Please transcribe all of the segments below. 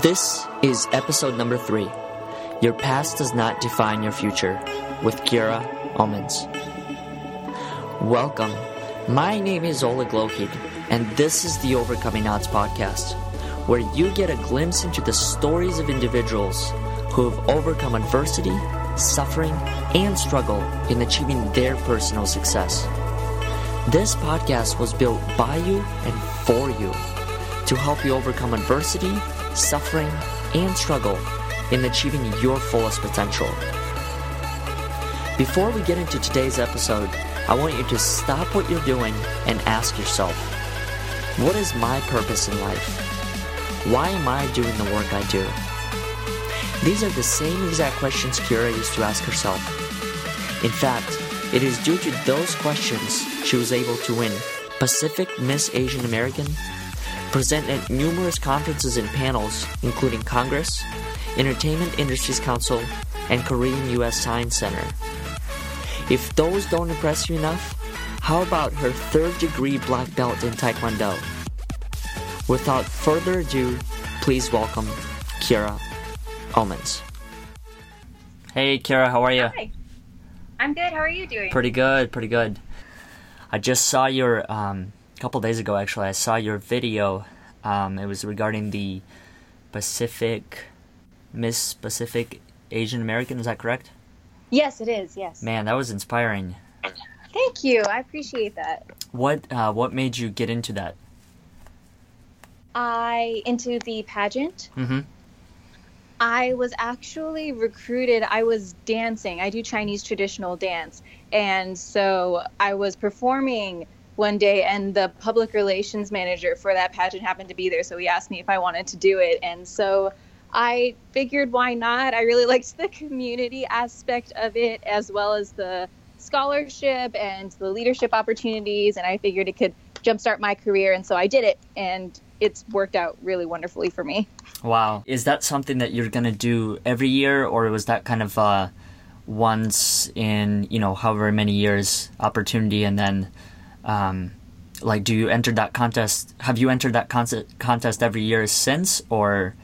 This is episode number three. Your past does not define your future with Kira Omans. Welcome. My name is Oleg Lokid, and this is the Overcoming Odds podcast, where you get a glimpse into the stories of individuals who have overcome adversity, suffering, and struggle in achieving their personal success. This podcast was built by you and for you to help you overcome adversity, suffering, and struggle in achieving your fullest potential. Before we get into today's episode, I want you to stop what you're doing and ask yourself, what is my purpose in life? Why am I doing the work I do? These are the same exact questions Kira used to ask herself. In fact, it is due to those questions she was able to win Pacific Miss Asian American, present at numerous conferences and panels, including Congress, Entertainment Industries Council, and Korean U.S. Science Center. If those don't impress you enough, how about her third degree black belt in Taekwondo? Without further ado, please welcome Kira Omans. Hey Kira, how are you? Hi. I'm good. How are you doing? Pretty good, pretty good. I just saw your um, a couple days ago. Actually, I saw your video. Um, it was regarding the Pacific Miss Pacific Asian American. Is that correct? Yes, it is. Yes. Man, that was inspiring. Thank you. I appreciate that. What uh, what made you get into that? I into the pageant. Mm-hmm. I was actually recruited. I was dancing. I do Chinese traditional dance, and so I was performing one day, and the public relations manager for that pageant happened to be there. So he asked me if I wanted to do it, and so I figured why not. I really liked the community aspect of it as well as the scholarship and the leadership opportunities, and I figured it could jumpstart my career, and so I did it, and it's worked out really wonderfully for me. Wow. Is that something that you're gonna do every year, or was that kind of uh, once in you know however many years opportunity, and then um, like do you enter that contest? Have you entered that con- contest every year since, or?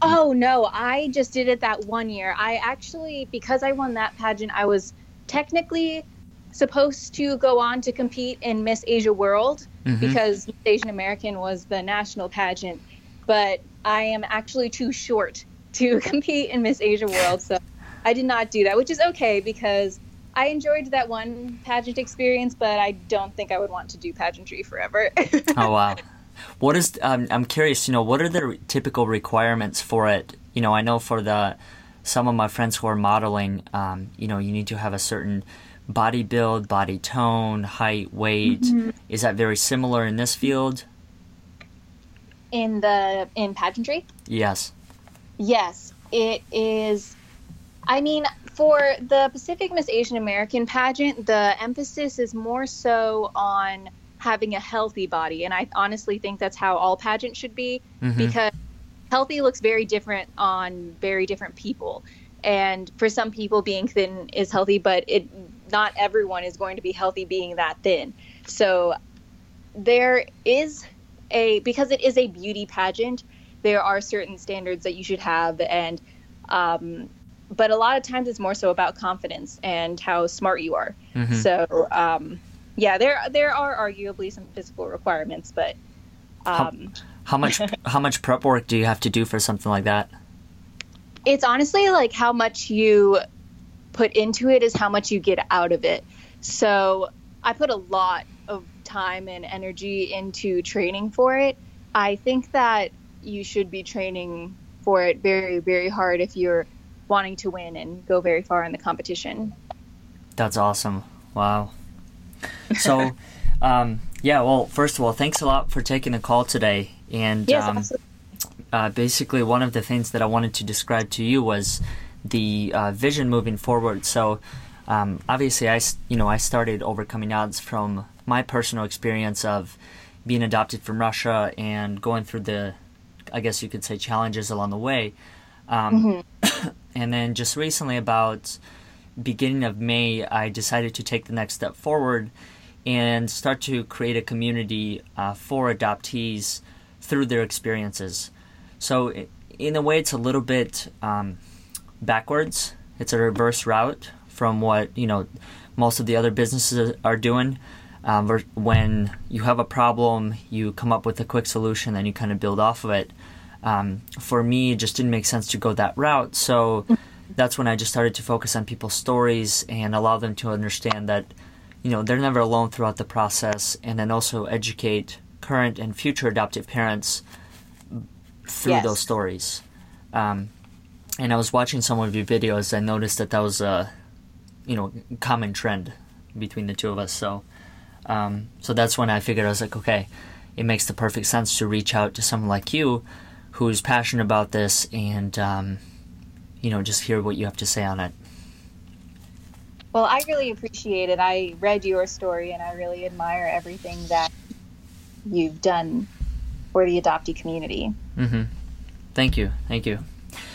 Oh no, I just did it that one year. I actually because I won that pageant, I was technically supposed to go on to compete in Miss Asia World Mhm. because Miss Asian American was the national pageant, but I am actually too short to compete in Miss Asia World, so I did not do that, which is okay because I enjoyed that one pageant experience, but I don't think I would want to do pageantry forever. oh wow. What is um, I'm curious. You know, what are the typical requirements for it? You know, I know for the some of my friends who are modeling, um, you know, you need to have a certain body build, body tone, height, weight. Is that very similar in this field? in the in pageantry? Yes. Yes, it is. I mean, for the Pacific Miss Asian American pageant, the emphasis is more so on having a healthy body. And I honestly think that's how all pageants should be Mhm. because healthy looks very different on very different people. And for some people, being thin is healthy, but it not everyone is going to be healthy being that thin. So there is a because it is a beauty pageant there are certain standards that you should have and um, but a lot of times it's more so about confidence and how smart you are Mhm. so um, yeah there there are arguably some physical requirements but um, How much how much prep work do you have to do for something like that? it's honestly like how much you put into it is how much you get out of it. So I put a lot of time and energy into training for it. I think that you should be training for it very, very hard if you're wanting to win and go very far in the competition. That's awesome. Wow. So, um, yeah. Well, first of all, thanks a lot for taking the call today. And Yes, um, uh, basically one of the things that I wanted to describe to you was the uh, vision moving forward. So um, obviously, I you know I started overcoming odds from my personal experience of being adopted from Russia and going through the, I guess you could say, challenges along the way. Um, and then just recently, about beginning of May, I decided to take the next step forward and start to create a community uh, for adoptees through their experiences. So, in a way, it's a little bit um, backwards. It's a reverse route from what you know most of the other businesses are doing. Um, when you have a problem, you come up with a quick solution, and you kind of build off of it. Um, for me, it just didn't make sense to go that route. So that's when I just started to focus on people's stories and allow them to understand that, you know, they're never alone throughout the process, and then also educate current and future adoptive parents through yes. those stories. Um, and I was watching some of your videos. I noticed that that was a, you know, common trend between the two of us. So, um, so that's when I figured I was like, okay, it makes the perfect sense to reach out to someone like you, who's passionate about this, and um, you know, just hear what you have to say on it. Well, I really appreciate it. I read your story, and I really admire everything that you've done for the adoptee community. Mm-hmm. Thank you. Thank you.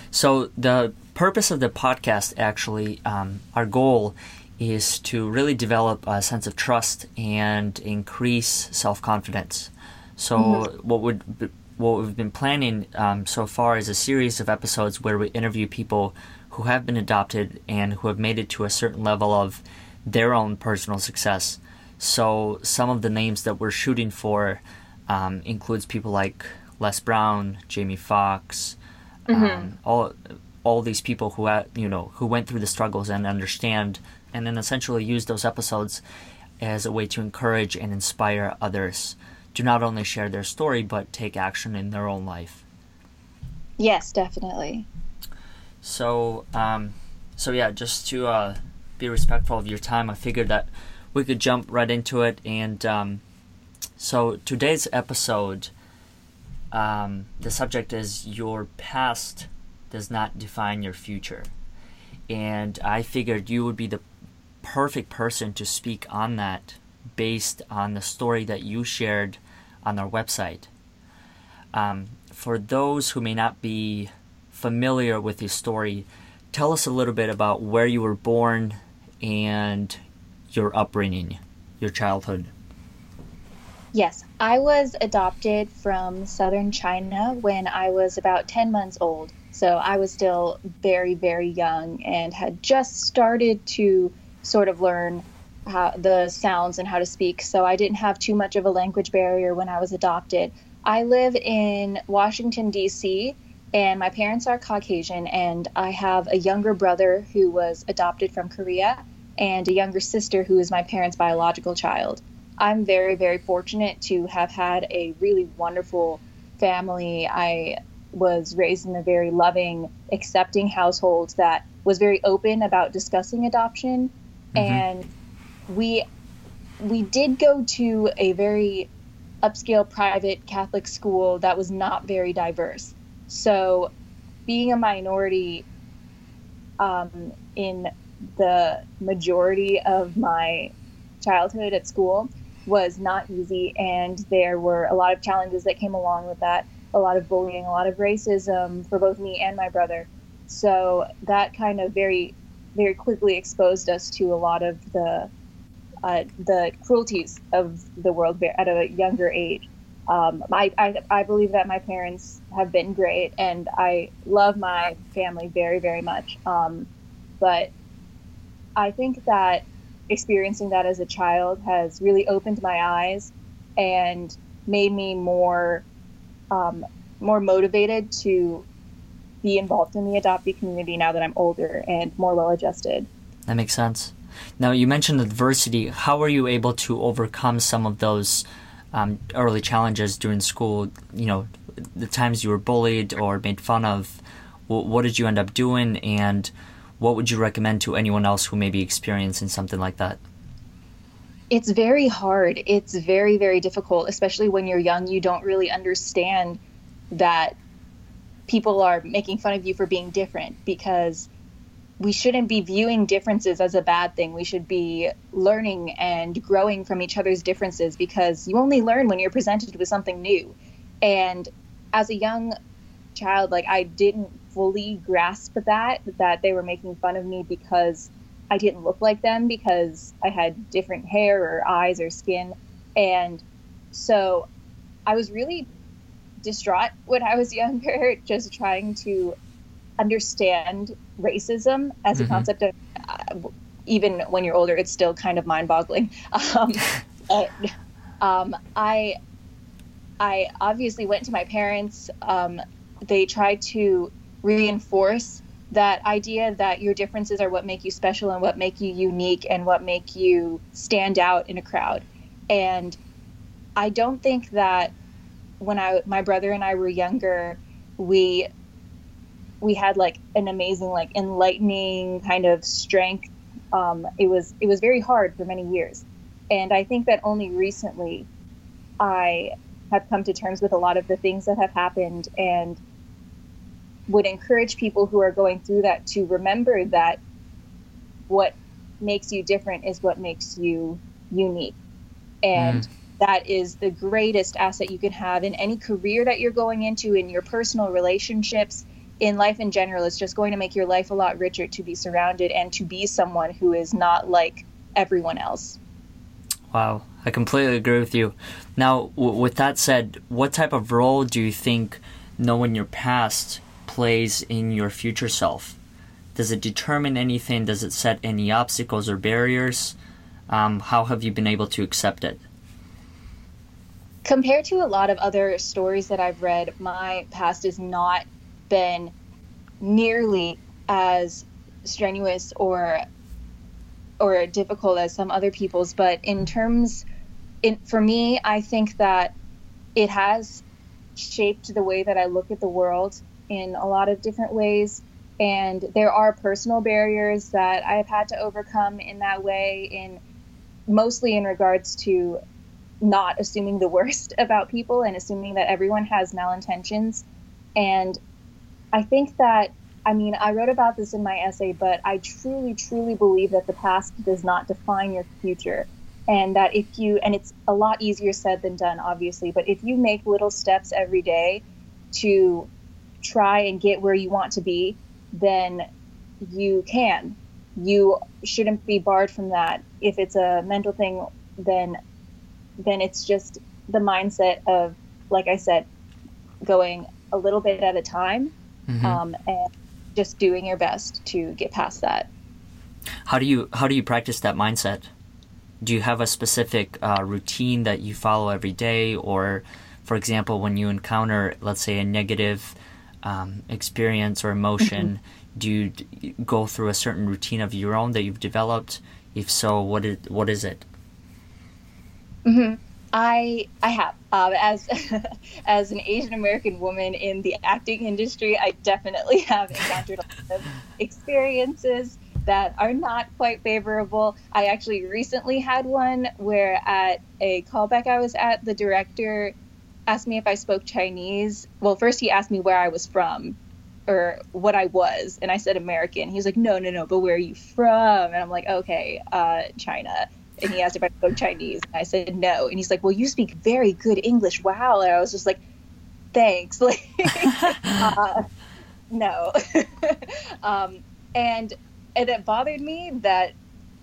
So, the purpose of the podcast actually, um, our goal is to really develop a sense of trust and increase self confidence. So, mm-hmm. what would what we've been planning um, so far is a series of episodes where we interview people who have been adopted and who have made it to a certain level of their own personal success. So, some of the names that we're shooting for um, includes people like Les Brown, Jamie Foxx, mm-hmm. um, all all these people who had, you know who went through the struggles and understand, and then essentially use those episodes as a way to encourage and inspire others to not only share their story but take action in their own life. Yes, definitely. So, um, so yeah, just to uh, be respectful of your time, I figured that we could jump right into it and um, so today's episode, um, the subject is your past does not define your future, and I figured you would be the perfect person to speak on that based on the story that you shared on our website. Um, for those who may not be familiar with your story, tell us a little bit about where you were born and your upbringing, your childhood. Yes, I was adopted from southern China when I was about 10 months old. So I was still very, very young and had just started to sort of learn how, the sounds and how to speak. So I didn't have too much of a language barrier when I was adopted. I live in Washington, D.C., and my parents are Caucasian, and I have a younger brother who was adopted from Korea and a younger sister who is my parents' biological child. I'm very, very fortunate to have had a really wonderful family. I was raised in a very loving, accepting household that was very open about discussing adoption. Mm-hmm. And we we did go to a very upscale private Catholic school that was not very diverse. So being a minority um, in the majority of my childhood at school was not easy, and there were a lot of challenges that came along with that a lot of bullying, a lot of racism for both me and my brother. So that kind of very, very quickly exposed us to a lot of the uh, the cruelties of the world at a younger age. Um, I, I, I believe that my parents have been great, and I love my family very, very much. Um, but I think that experiencing that as a child has really opened my eyes and made me more um, more motivated to be involved in the adoptee community now that I'm older and more well adjusted. That makes sense. Now you mentioned adversity. How were you able to overcome some of those um, early challenges during school? You know, the times you were bullied or made fun of. What did you end up doing, and what would you recommend to anyone else who may be experiencing something like that? It's very hard. It's very, very difficult, especially when you're young. You don't really understand that people are making fun of you for being different because we shouldn't be viewing differences as a bad thing. We should be learning and growing from each other's differences because you only learn when you're presented with something new. And as a young child, like I didn't fully grasp that that they were making fun of me because I didn't look like them because I had different hair or eyes or skin. And so I was really distraught when I was younger, just trying to understand racism as a mm-hmm. concept of uh, even when you're older, it's still kind of mind boggling. Um, and, um, I, I obviously went to my parents. Um, they tried to reinforce that idea that your differences are what make you special and what make you unique and what make you stand out in a crowd. And I don't think that when I my brother and I were younger, we we had like an amazing like enlightening kind of strength. Um, it was it was very hard for many years, and I think that only recently I have come to terms with a lot of the things that have happened and would encourage people who are going through that to remember that what makes you different is what makes you unique. And mm. that is the greatest asset you can have in any career that you're going into, in your personal relationships, in life in general. It's just going to make your life a lot richer to be surrounded and to be someone who is not like everyone else. Wow, I completely agree with you. Now, w- with that said, what type of role do you think knowing your past plays in your future self? Does it determine anything? Does it set any obstacles or barriers? Um, how have you been able to accept it? Compared to a lot of other stories that I've read, my past is not been nearly as strenuous or or difficult as some other people's. But in terms, in for me, I think that it has shaped the way that I look at the world in a lot of different ways. And there are personal barriers that I've had to overcome in that way, in mostly in regards to not assuming the worst about people and assuming that everyone has malintentions. And I think that, I mean, I wrote about this in my essay, but I truly, truly believe that the past does not define your future. And that if you, and it's a lot easier said than done, obviously, but if you make little steps every day to try and get where you want to be, then you can. You shouldn't be barred from that. If it's a mental thing, then then it's just the mindset of, like I said, going a little bit at a time, mm-hmm. um, and just doing your best to get past that. How do you how do you practice that mindset? Do you have a specific uh, routine that you follow every day, or, for example, when you encounter, let's say, a negative um, experience or emotion? Mm-hmm. Do you go through a certain routine of your own that you've developed? If so, what is what is it? Mm-hmm. I I have um, as as an Asian American woman in the acting industry, I definitely have encountered a lot of experiences that are not quite favorable. I actually recently had one where at a callback I was at, the director asked me if I spoke Chinese. Well, first he asked me where I was from or what I was, and I said American. He's like, no, no, no, but where are you from? And I'm like, okay, uh, China. And he asked if I spoke Chinese, and I said no. And he's like, well, you speak very good English. Wow. And I was just like, thanks. Like, uh, no. um, and and it bothered me that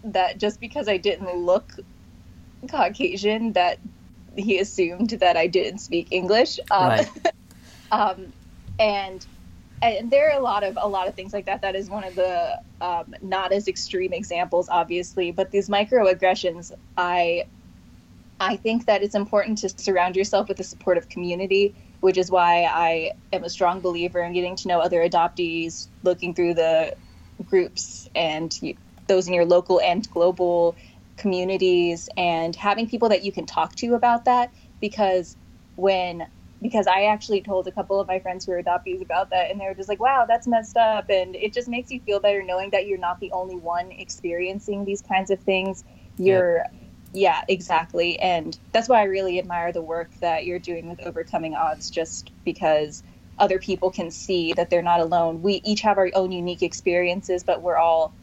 that just because I didn't look Caucasian, that he assumed that I didn't speak English. Um, right. um, and and there are a lot of a lot of things like that. That is one of the um, not as extreme examples, obviously, but these microaggressions. I I think that it's important to surround yourself with a supportive community, which is why I am a strong believer in getting to know other adoptees, looking through the groups and those in your local and global communities and having people that you can talk to about that because when because I actually told a couple of my friends who are adoptees about that, and they were just like, wow, that's messed up. And it just makes you feel better knowing that you're not the only one experiencing these kinds of things. You're, yeah, yeah exactly. And that's why I really admire the work that you're doing with Overcoming Odds, just because other people can see that they're not alone. We each have our own unique experiences, but we're all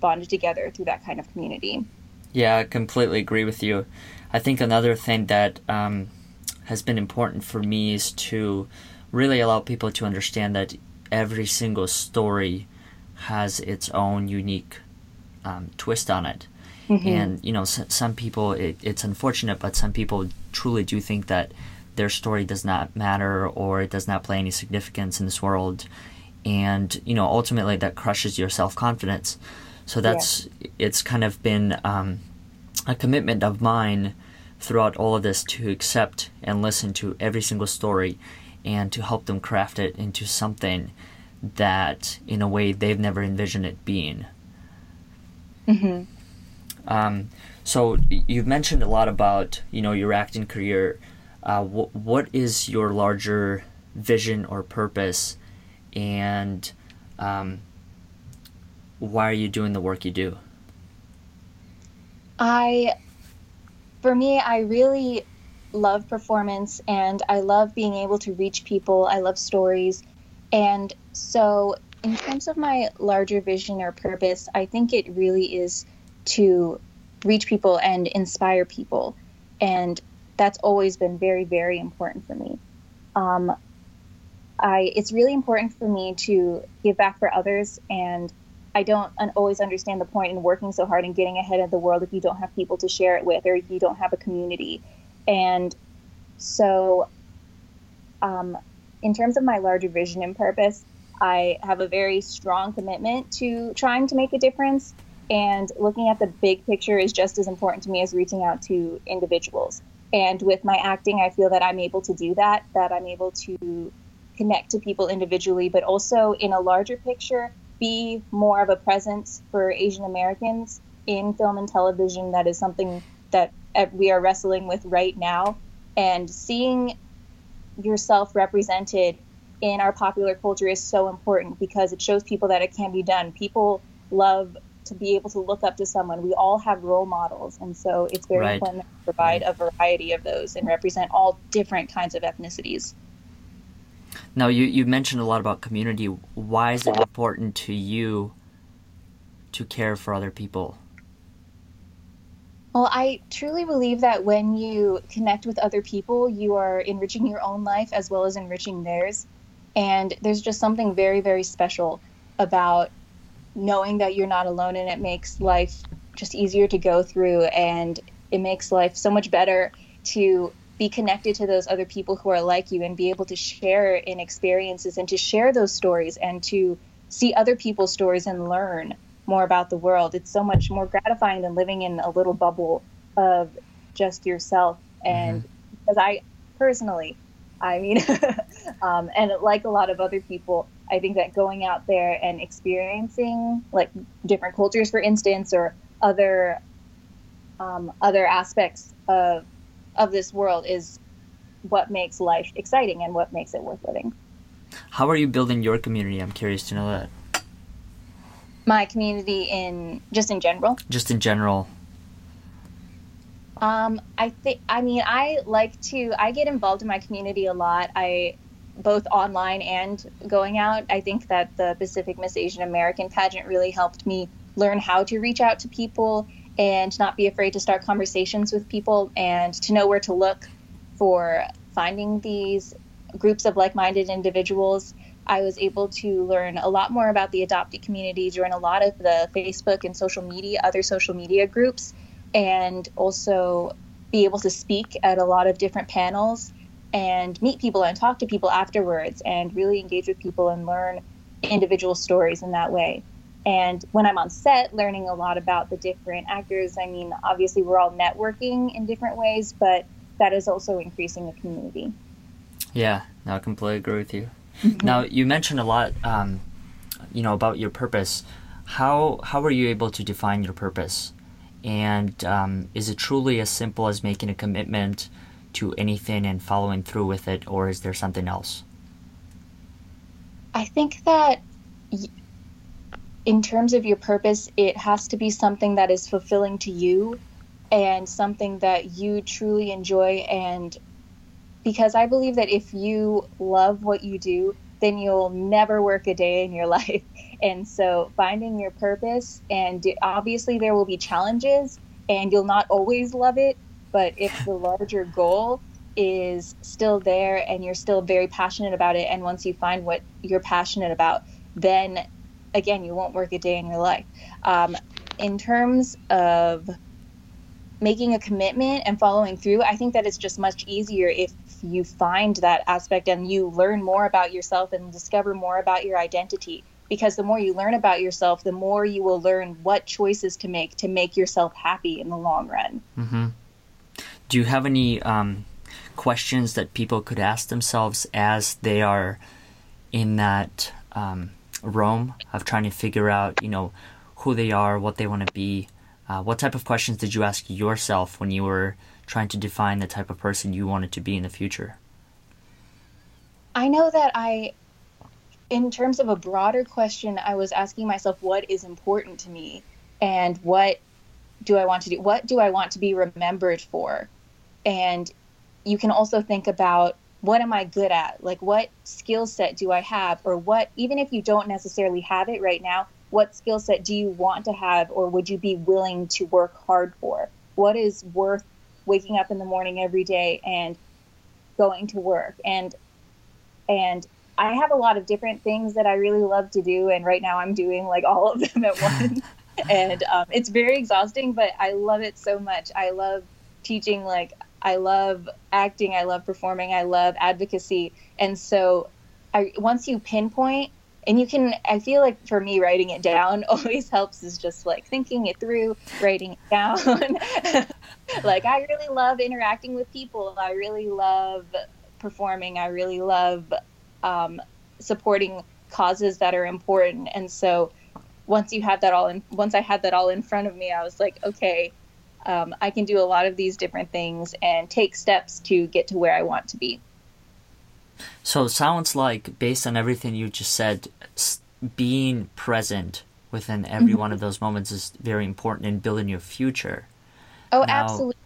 bonded together through that kind of community. Yeah, I completely agree with you. I think another thing that um, has been important for me is to really allow people to understand that every single story has its own unique um, twist on it. Mm-hmm. And, you know, s- some people, it, it's unfortunate, but some people truly do think that their story does not matter or it does not play any significance in this world and you know ultimately that crushes your self-confidence so that's yeah. it's kind of been um, a commitment of mine throughout all of this to accept and listen to every single story and to help them craft it into something that in a way they've never envisioned it being mm-hmm. um, so you've mentioned a lot about you know your acting career uh, wh- what is your larger vision or purpose and um, why are you doing the work you do? I, for me, I really love performance and I love being able to reach people. I love stories. And so, in terms of my larger vision or purpose, I think it really is to reach people and inspire people. And that's always been very, very important for me. Um, I it's really important for me to give back for others and I don't always understand the point in working so hard and getting ahead of the world if you don't have people to share it with or if you don't have a community. And so, um, in terms of my larger vision and purpose, I have a very strong commitment to trying to make a difference. And looking at the big picture is just as important to me as reaching out to individuals. And with my acting, I feel that I'm able to do that, that I'm able to connect to people individually, but also in a larger picture, be more of a presence for Asian Americans in film and television. That is something that uh, we are wrestling with right now. And seeing yourself represented in our popular culture is so important because it shows people that it can be done. People love to be able to look up to someone. We all have role models, and so it's very right. important to provide right. a variety of those and represent all different kinds of ethnicities. Now, you, you mentioned a lot about community. Why is it important to you to care for other people? Well, I truly believe that when you connect with other people, you are enriching your own life as well as enriching theirs. And there's just something very, very special about knowing that you're not alone, and it makes life just easier to go through, and it makes life so much better to be connected to those other people who are like you and be able to share in experiences and to share those stories and to see other people's stories and learn more about the world. It's so much more gratifying than living in a little bubble of just yourself. And mm-hmm. because I personally, I mean, um, and like a lot of other people, I think that going out there and experiencing like different cultures, for instance, or other um, other aspects of of this world is what makes life exciting and what makes it worth living. How are you building your community? I'm curious to know that. My community in just in general. Just in general. Um, I think. I mean, I like to. I get involved in my community a lot. I both online and going out. I think that the Pacific Miss Asian American pageant really helped me learn how to reach out to people and not be afraid to start conversations with people and to know where to look for finding these groups of like minded individuals. I was able to learn a lot more about the adoptee community, join a lot of the Facebook and social media, other social media groups, and also be able to speak at a lot of different panels and meet people and talk to people afterwards and really engage with people and learn individual stories in that way. And when I'm on set, learning a lot about the different actors, I mean, obviously we're all networking in different ways, but that is also increasing the community. Yeah, no, I completely agree with you. Mm-hmm. Now, you mentioned a lot, um, you know, about your purpose. How how were you able to define your purpose? And um, is it truly as simple as making a commitment to anything and following through with it, or is there something else? I think that in terms of your purpose, it has to be something that is fulfilling to you and something that you truly enjoy. And because I believe that if you love what you do, then you'll never work a day in your life. And so finding your purpose, and obviously there will be challenges and you'll not always love it. But if the larger goal is still there and you're still very passionate about it, and once you find what you're passionate about, then again, you won't work a day in your life. Um, in terms of making a commitment and following through, I think that it's just much easier if you find that aspect and you learn more about yourself and discover more about your identity because the more you learn about yourself the more you will learn what choices to make to make yourself happy in the long run mm-hmm. do you have any um, questions that people could ask themselves as they are in that um, realm of trying to figure out you know who they are what they want to be uh, what type of questions did you ask yourself when you were trying to define the type of person you wanted to be in the future? I know that I, in terms of a broader question, I was asking myself what is important to me and what do I want to do? What do I want to be remembered for? And you can also think about what am I good at? Like, what skill set do I have? Or what, even if you don't necessarily have it right now, what skill set do you want to have or would you be willing to work hard for? What is worth waking up in the morning every day and going to work? And and I have a lot of different things that I really love to do, and right now I'm doing like all of them at once. and um, it's very exhausting, but I love it so much. I love teaching, like I love acting, I love performing, I love advocacy, and so I, once you pinpoint and you can i feel like for me writing it down always helps is just like thinking it through writing it down. Like i really love interacting with people. I really love performing. I really love um, supporting causes that are important. And so once you have that all in once i had that all in front of me i was like okay um, i can do a lot of these different things and take steps to get to where i want to be so it sounds like, based on everything you just said, being present within every mm-hmm. one of those moments is very important in building your future. Oh, now, absolutely.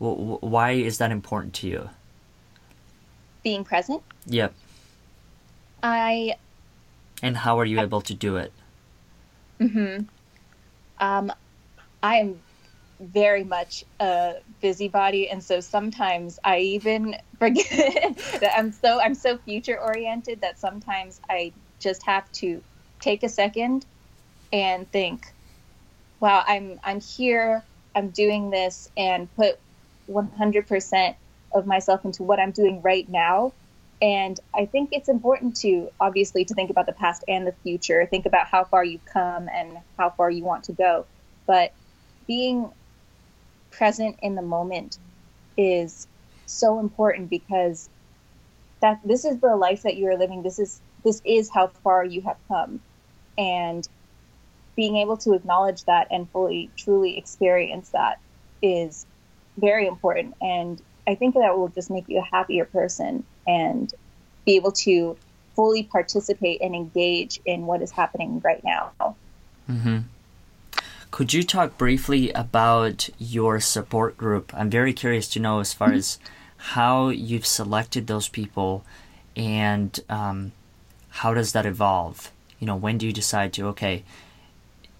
W- why is that important to you? Being present? Yep. I. And how are you I, able to do it? Mm hmm. Um, I am very much a busybody, and so sometimes I even forget that I'm so I'm so future oriented that sometimes I just have to take a second and think, "Wow, I'm I'm here. I'm doing this," and put 100% of myself into what I'm doing right now. And I think it's important to obviously to think about the past and the future, think about how far you've come and how far you want to go. But being present in the moment is so important because that this is the life that you are living. This is this is how far you have come. And being able to acknowledge that and fully truly experience that is very important. And i think that will just make you a happier person and be able to fully participate and engage in what is happening right now. Mm-hmm. Could you talk briefly about your support group? I'm very curious to know as far mm-hmm. as how you've selected those people and um, how does that evolve? You know, when do you decide to, okay,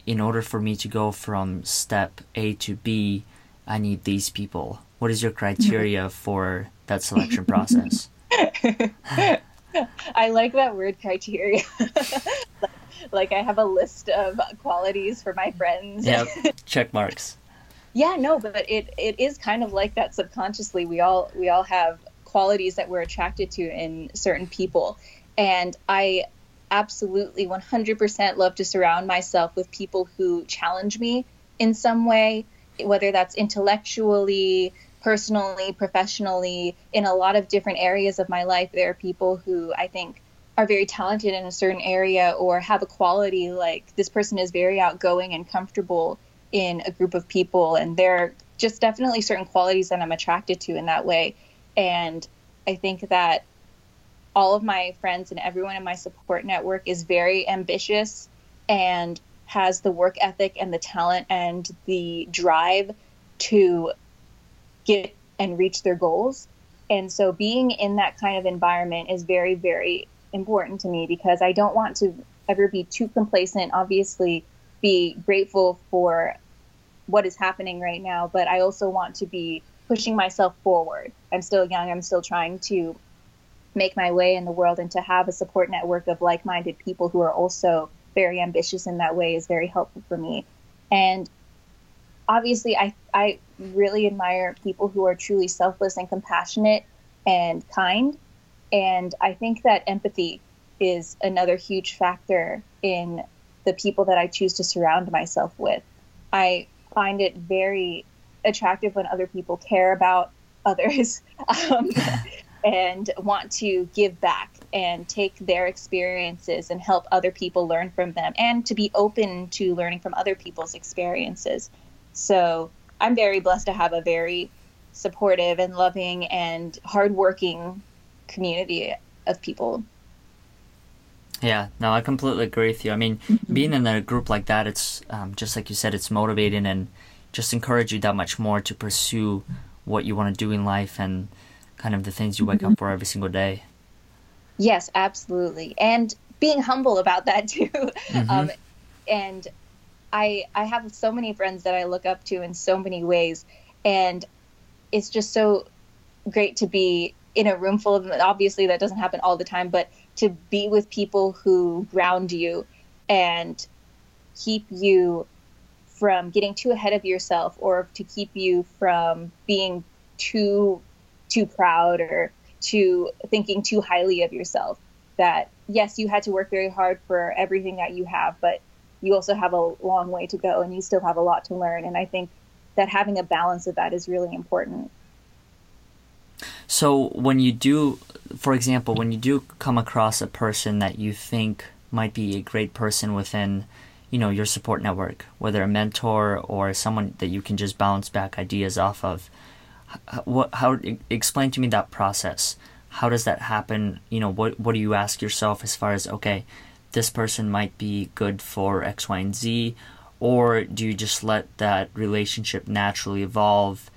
in order for me to go from step A to B, I need these people? What is your criteria for that selection process? I like that word criteria. like I have a list of qualities for my friends. Yep, check marks. yeah, no, but it it is kind of like that subconsciously. We all we all have qualities that we're attracted to in certain people, and I absolutely 100% love to surround myself with people who challenge me in some way, whether that's intellectually, personally, professionally, in a lot of different areas of my life. There are people who I think are very talented in a certain area or have a quality like this person is very outgoing and comfortable in a group of people and there are just definitely certain qualities that I'm attracted to in that way and I think that all of my friends and everyone in my support network is very ambitious and has the work ethic and the talent and the drive to get and reach their goals. And so being in that kind of environment is very, very important to me because I don't want to ever be too complacent. Obviously, be grateful for what is happening right now, but I also want to be pushing myself forward. I'm still young, I'm still trying to make my way in the world, and to have a support network of like minded people who are also very ambitious in that way is very helpful for me. And obviously, I, I really admire people who are truly selfless and compassionate and kind. And I think that empathy is another huge factor in the people that I choose to surround myself with. I find it very attractive when other people care about others um, and want to give back and take their experiences and help other people learn from them and to be open to learning from other people's experiences. So I'm very blessed to have a very supportive and loving and hardworking community of people. Yeah, no, I completely agree with you. I mean, mm-hmm. being in a group like that, it's um, just like you said, it's motivating and just encourage you that much more to pursue what you want to do in life and kind of the things you wake mm-hmm. up for every single day. Yes, absolutely, and being humble about that too. Mm-hmm. Um, and I I have so many friends that I look up to in so many ways, and it's just so great to be in a room full of them. Obviously, that doesn't happen all the time, but to be with people who ground you and keep you from getting too ahead of yourself or to keep you from being too too proud or too thinking too highly of yourself that yes you had to work very hard for everything that you have but you also have a long way to go and you still have a lot to learn and i think that having a balance of that is really important so when you do for example when you do come across a person that you think might be a great person within you know your support network whether a mentor or someone that you can just bounce back ideas off of what how explain to me that process. How does that happen? You know what what do you ask yourself as far as okay this person might be good for x y and z or do you just let that relationship naturally evolve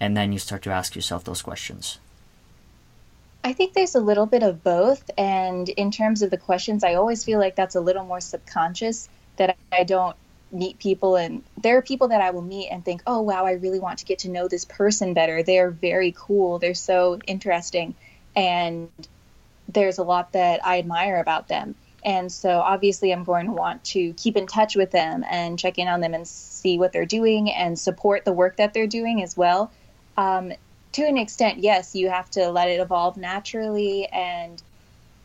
and then you start to ask yourself those questions I think there's a little bit of both. And in terms of the questions, I always feel like that's a little more subconscious that I don't meet people and there are people that I will meet and think, "Oh wow, I really want to get to know this person better. They're very cool. They're so interesting." And there's a lot that I admire about them. And so obviously I'm going to want to keep in touch with them and check in on them and see what they're doing and support the work that they're doing as well. Um, to an extent, yes, you have to let it evolve naturally and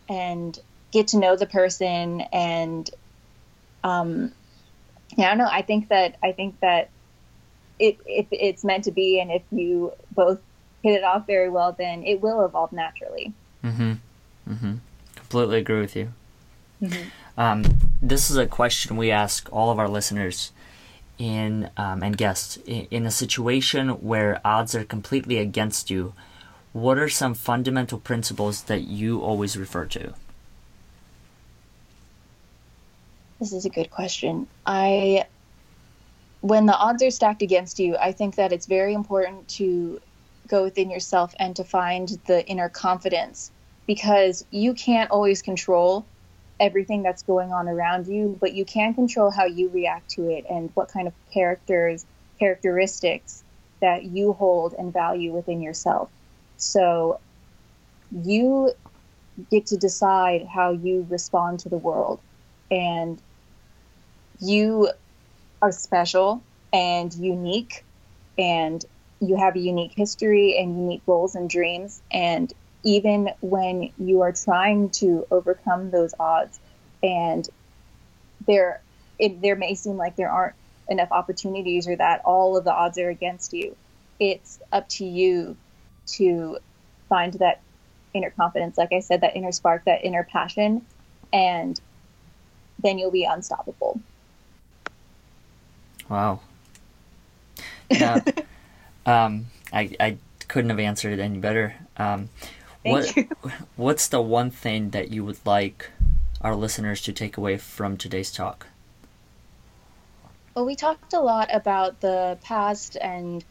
and get to know the person and um, yeah, I don't know. I think that I think that it, if it's meant to be, and if you both hit it off very well, then it will evolve naturally. Mm-hmm. Mm-hmm. Completely agree with you. Mm-hmm. Um, this is a question we ask all of our listeners in um, and guests in, a situation where odds are completely against you. What are some fundamental principles that you always refer to? This is a good question. I when the odds are stacked against you, I think that it's very important to go within yourself and to find the inner confidence because you can't always control everything that's going on around you, but you can control how you react to it and what kind of characters, characteristics that you hold and value within yourself. So you get to decide how you respond to the world. And you are special and unique and you have a unique history and unique goals and dreams and even when you are trying to overcome those odds and there it, there may seem like there aren't enough opportunities or that all of the odds are against you it's up to you to find that inner confidence like i said that inner spark that inner passion and then you'll be unstoppable Wow. Yeah. um, I I couldn't have answered it any better. Um, what you. what's the one thing that you would like our listeners to take away from today's talk? Well, we talked a lot about the past and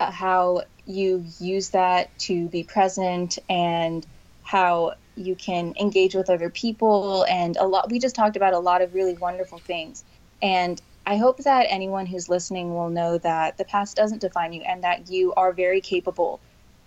uh, how you use that to be present and how you can engage with other people and a lot we just talked about a lot of really wonderful things and I hope that anyone who's listening will know that the past doesn't define you and that you are very capable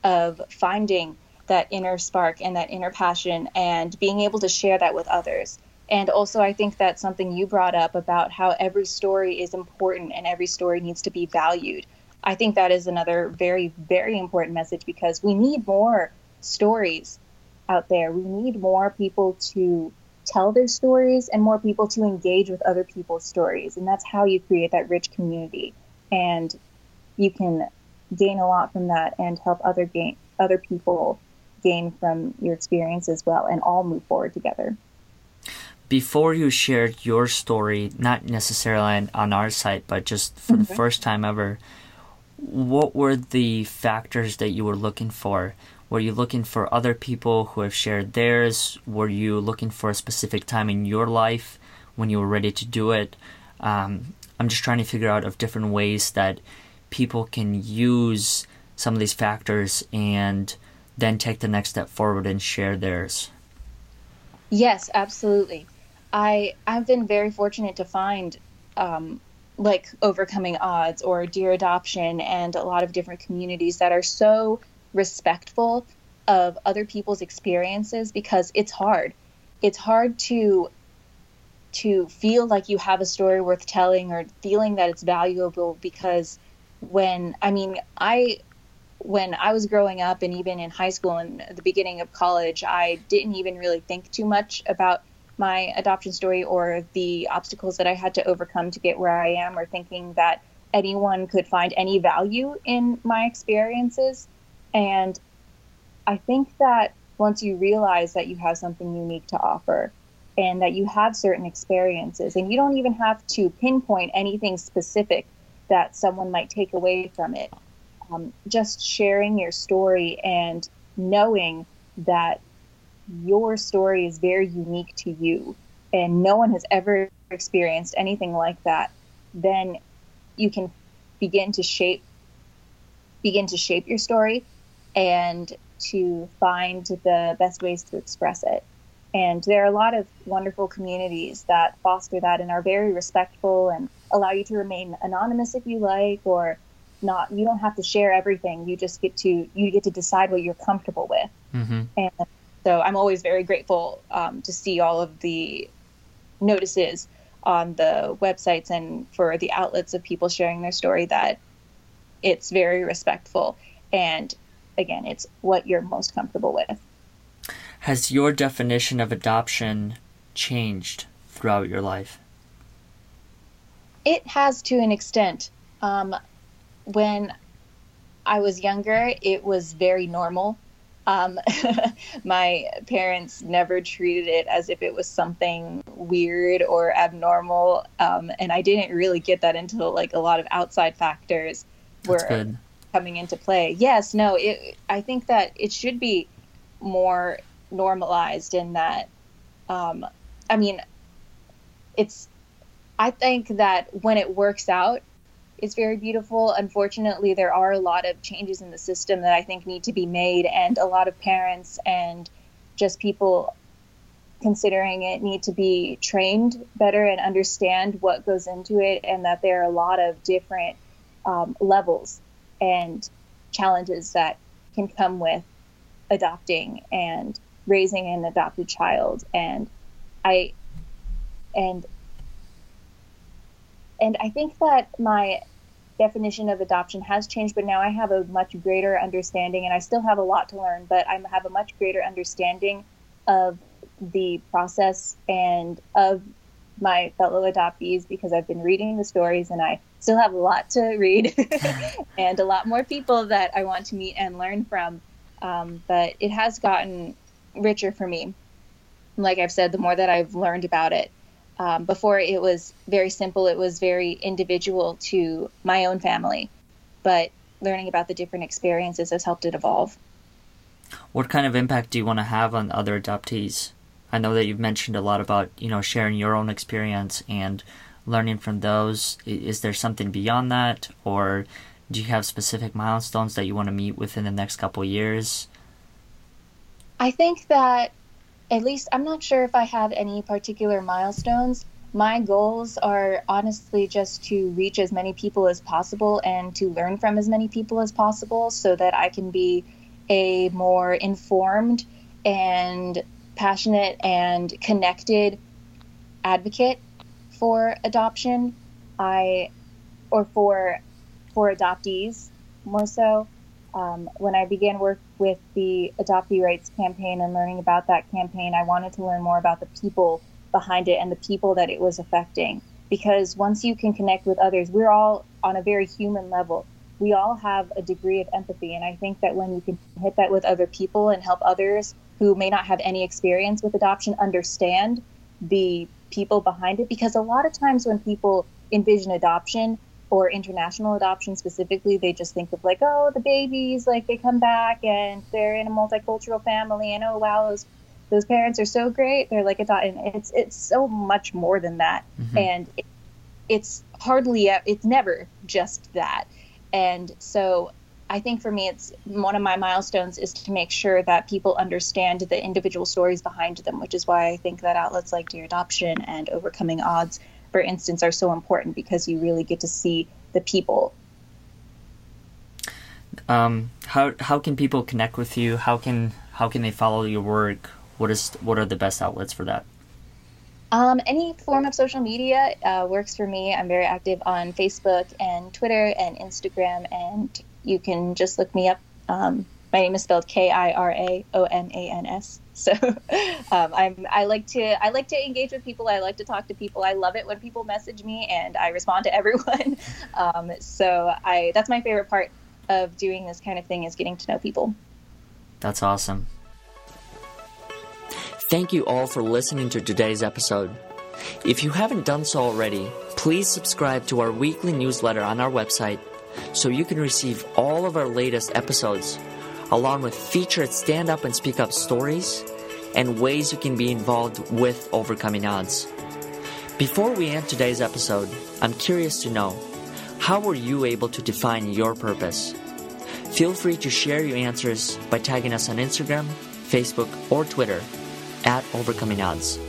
of finding that inner spark and that inner passion and being able to share that with others. And also, I think that's something you brought up about how every story is important and every story needs to be valued. I think that is another very, very important message because we need more stories out there. We need more people to tell their stories and more people to engage with other people's stories. And that's how you create that rich community. And you can gain a lot from that and help other gain other people gain from your experience as well and all move forward together. Before you shared your story, not necessarily on, on our site, but just for mm-hmm. the first time ever, what were the factors that you were looking for? Were you looking for other people who have shared theirs? Were you looking for a specific time in your life when you were ready to do it? Um, I'm just trying to figure out of different ways that people can use some of these factors and then take the next step forward and share theirs. Yes, absolutely. I I've been very fortunate to find um, like overcoming odds or dear adoption and a lot of different communities that are so respectful of other people's experiences because it's hard. It's hard to to feel like you have a story worth telling or feeling that it's valuable because when I mean I when I was growing up and even in high school and the beginning of college, I didn't even really think too much about my adoption story or the obstacles that I had to overcome to get where I am, or thinking that anyone could find any value in my experiences. And I think that once you realize that you have something unique to offer and that you have certain experiences, and you don't even have to pinpoint anything specific that someone might take away from it, um, just sharing your story and knowing that your story is very unique to you and no one has ever experienced anything like that, then you can begin to shape begin to shape your story and to find the best ways to express it. And there are a lot of wonderful communities that foster that and are very respectful and allow you to remain anonymous if you like or not you don't have to share everything you just get to you get to decide what you're comfortable with mm-hmm. and so I'm always very grateful um, to see all of the notices on the websites and for the outlets of people sharing their story that it's very respectful. And again, it's what you're most comfortable with. Has your definition of adoption changed throughout your life? It has to an extent. Um, when I was younger, it was very normal um, my parents never treated it as if it was something weird or abnormal, um, and I didn't really get that until like a lot of outside factors were coming into play. Yes, no, it. I think that it should be more normalized in that. Um, I mean, it's. I think that when it works out, is very beautiful. Unfortunately, there are a lot of changes in the system that I think need to be made, and a lot of parents and just people considering it need to be trained better and understand what goes into it, and that there are a lot of different um, levels and challenges that can come with adopting and raising an adopted child. And I and and I think that my definition of adoption has changed, but now I have a much greater understanding, and I still have a lot to learn, but I have a much greater understanding of the process and of my fellow adoptees because I've been reading the stories and I still have a lot to read and a lot more people that I want to meet and learn from. Um, but it has gotten richer for me. Like I've said, the more that I've learned about it, um, before it was very simple, it was very individual to my own family. But learning about the different experiences has helped it evolve. What kind of impact do you want to have on other adoptees? I know that you've mentioned a lot about, you know, sharing your own experience and learning from those. Is there something beyond that or do you have specific milestones that you want to meet within the next couple years? I think that at least I'm not sure if I have any particular milestones. My goals are honestly just to reach as many people as possible and to learn from as many people as possible so that I can be a more informed and passionate and connected advocate for adoption. I or for for adoptees more so. Um, when I began work with the Adoptee Rights campaign and learning about that campaign, I wanted to learn more about the people behind it and the people that it was affecting. Because once you can connect with others, we're all on a very human level. We all have a degree of empathy. And I think that when you can hit that with other people and help others who may not have any experience with adoption understand the people behind it, because a lot of times when people envision adoption, or international adoption specifically, they just think of like, oh, the babies, like they come back and they're in a multicultural family, and oh wow, those those parents are so great. They're like adopted. It's it's so much more than that, mm-hmm. and it, it's hardly it's never just that. And so I think for me, it's one of my milestones is to make sure that people understand the individual stories behind them, which is why I think that outlets like Dear Adoption and Overcoming Odds for instance, are so important because you really get to see the people. Um, how how can people connect with you? How can how can they follow your work? What is what are the best outlets for that? Um, any form of social media uh, works for me. I'm very active on Facebook and Twitter and Instagram, and you can just look me up. Um, my name is spelled K I R A O M A N S. So um, I'm I like to I like to engage with people. I like to talk to people. I love it when people message me and I respond to everyone. Um, so I that's my favorite part of doing this kind of thing is getting to know people. That's awesome. Thank you all for listening to today's episode. If you haven't done so already, please subscribe to our weekly newsletter on our website so you can receive all of our latest episodes along with featured stand up and speak up stories and ways you can be involved with overcoming odds. Before we end today's episode, I'm curious to know how were you able to define your purpose? Feel free to share your answers by tagging us on Instagram, Facebook, or Twitter at Overcoming Odds.